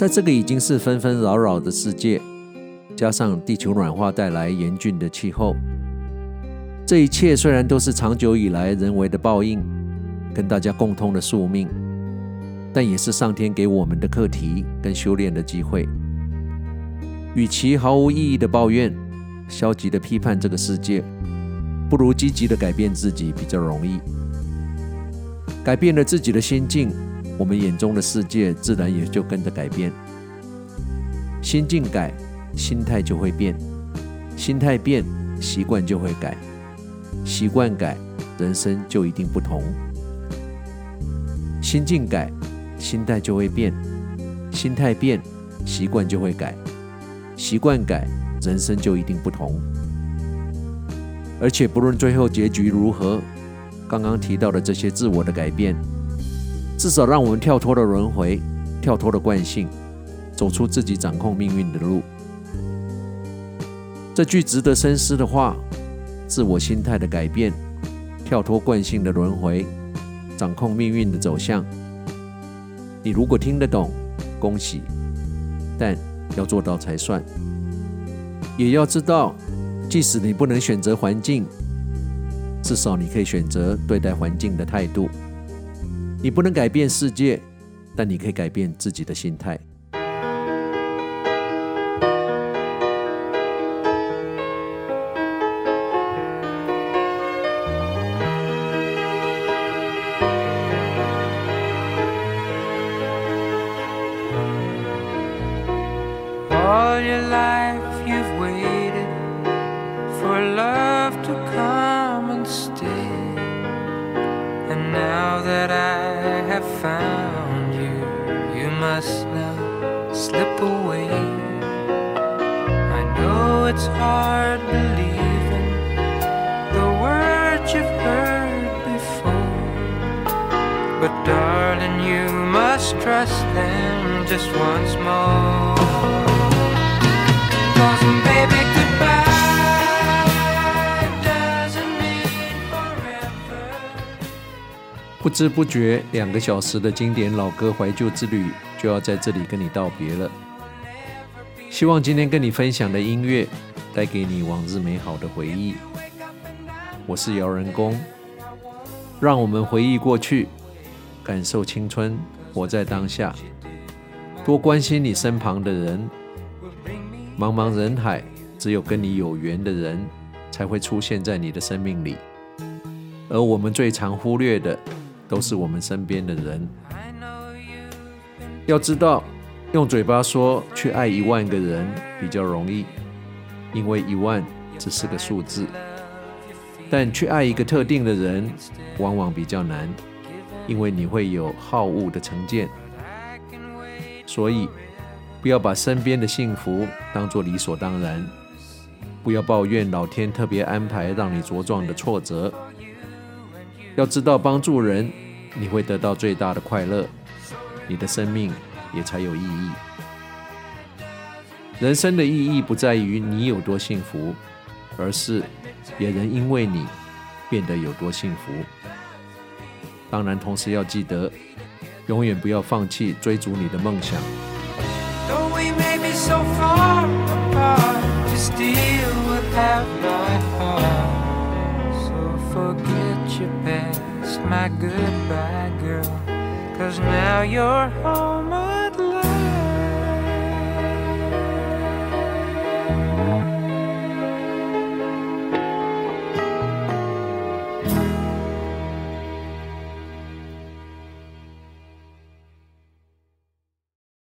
在这个已经是纷纷扰扰的世界，加上地球暖化带来严峻的气候，这一切虽然都是长久以来人为的报应，跟大家共通的宿命，但也是上天给我们的课题跟修炼的机会。与其毫无意义的抱怨、消极的批判这个世界，不如积极的改变自己比较容易。改变了自己的心境，我们眼中的世界自然也就跟着改变。心境改。心态就会变，心态变，习惯就会改，习惯改，人生就一定不同。心境改，心态就会变，心态变，习惯就会改，习惯改，人生就一定不同。而且不论最后结局如何，刚刚提到的这些自我的改变，至少让我们跳脱了轮回，跳脱了惯性，走出自己掌控命运的路。这句值得深思的话：自我心态的改变，跳脱惯性的轮回，掌控命运的走向。你如果听得懂，恭喜；但要做到才算。也要知道，即使你不能选择环境，至少你可以选择对待环境的态度。你不能改变世界，但你可以改变自己的心态。It's hard believing the words you've heard before. But darling, you must trust them just once more. Cause 不知不觉，两个小时的经典老歌怀旧之旅就要在这里跟你道别了。希望今天跟你分享的音乐带给你往日美好的回忆。我是姚人工，让我们回忆过去，感受青春，活在当下，多关心你身旁的人。茫茫人海，只有跟你有缘的人才会出现在你的生命里，而我们最常忽略的，都是我们身边的人。要知道。用嘴巴说去爱一万个人比较容易，因为一万只是个数字；但去爱一个特定的人，往往比较难，因为你会有好恶的成见。所以，不要把身边的幸福当作理所当然，不要抱怨老天特别安排让你茁壮的挫折。要知道，帮助人，你会得到最大的快乐，你的生命。也才有意义。人生的意义不在于你有多幸福，而是别人因为你变得有多幸福。当然，同时要记得，永远不要放弃追逐你的梦想。my goodbye girl. Cause now you're home.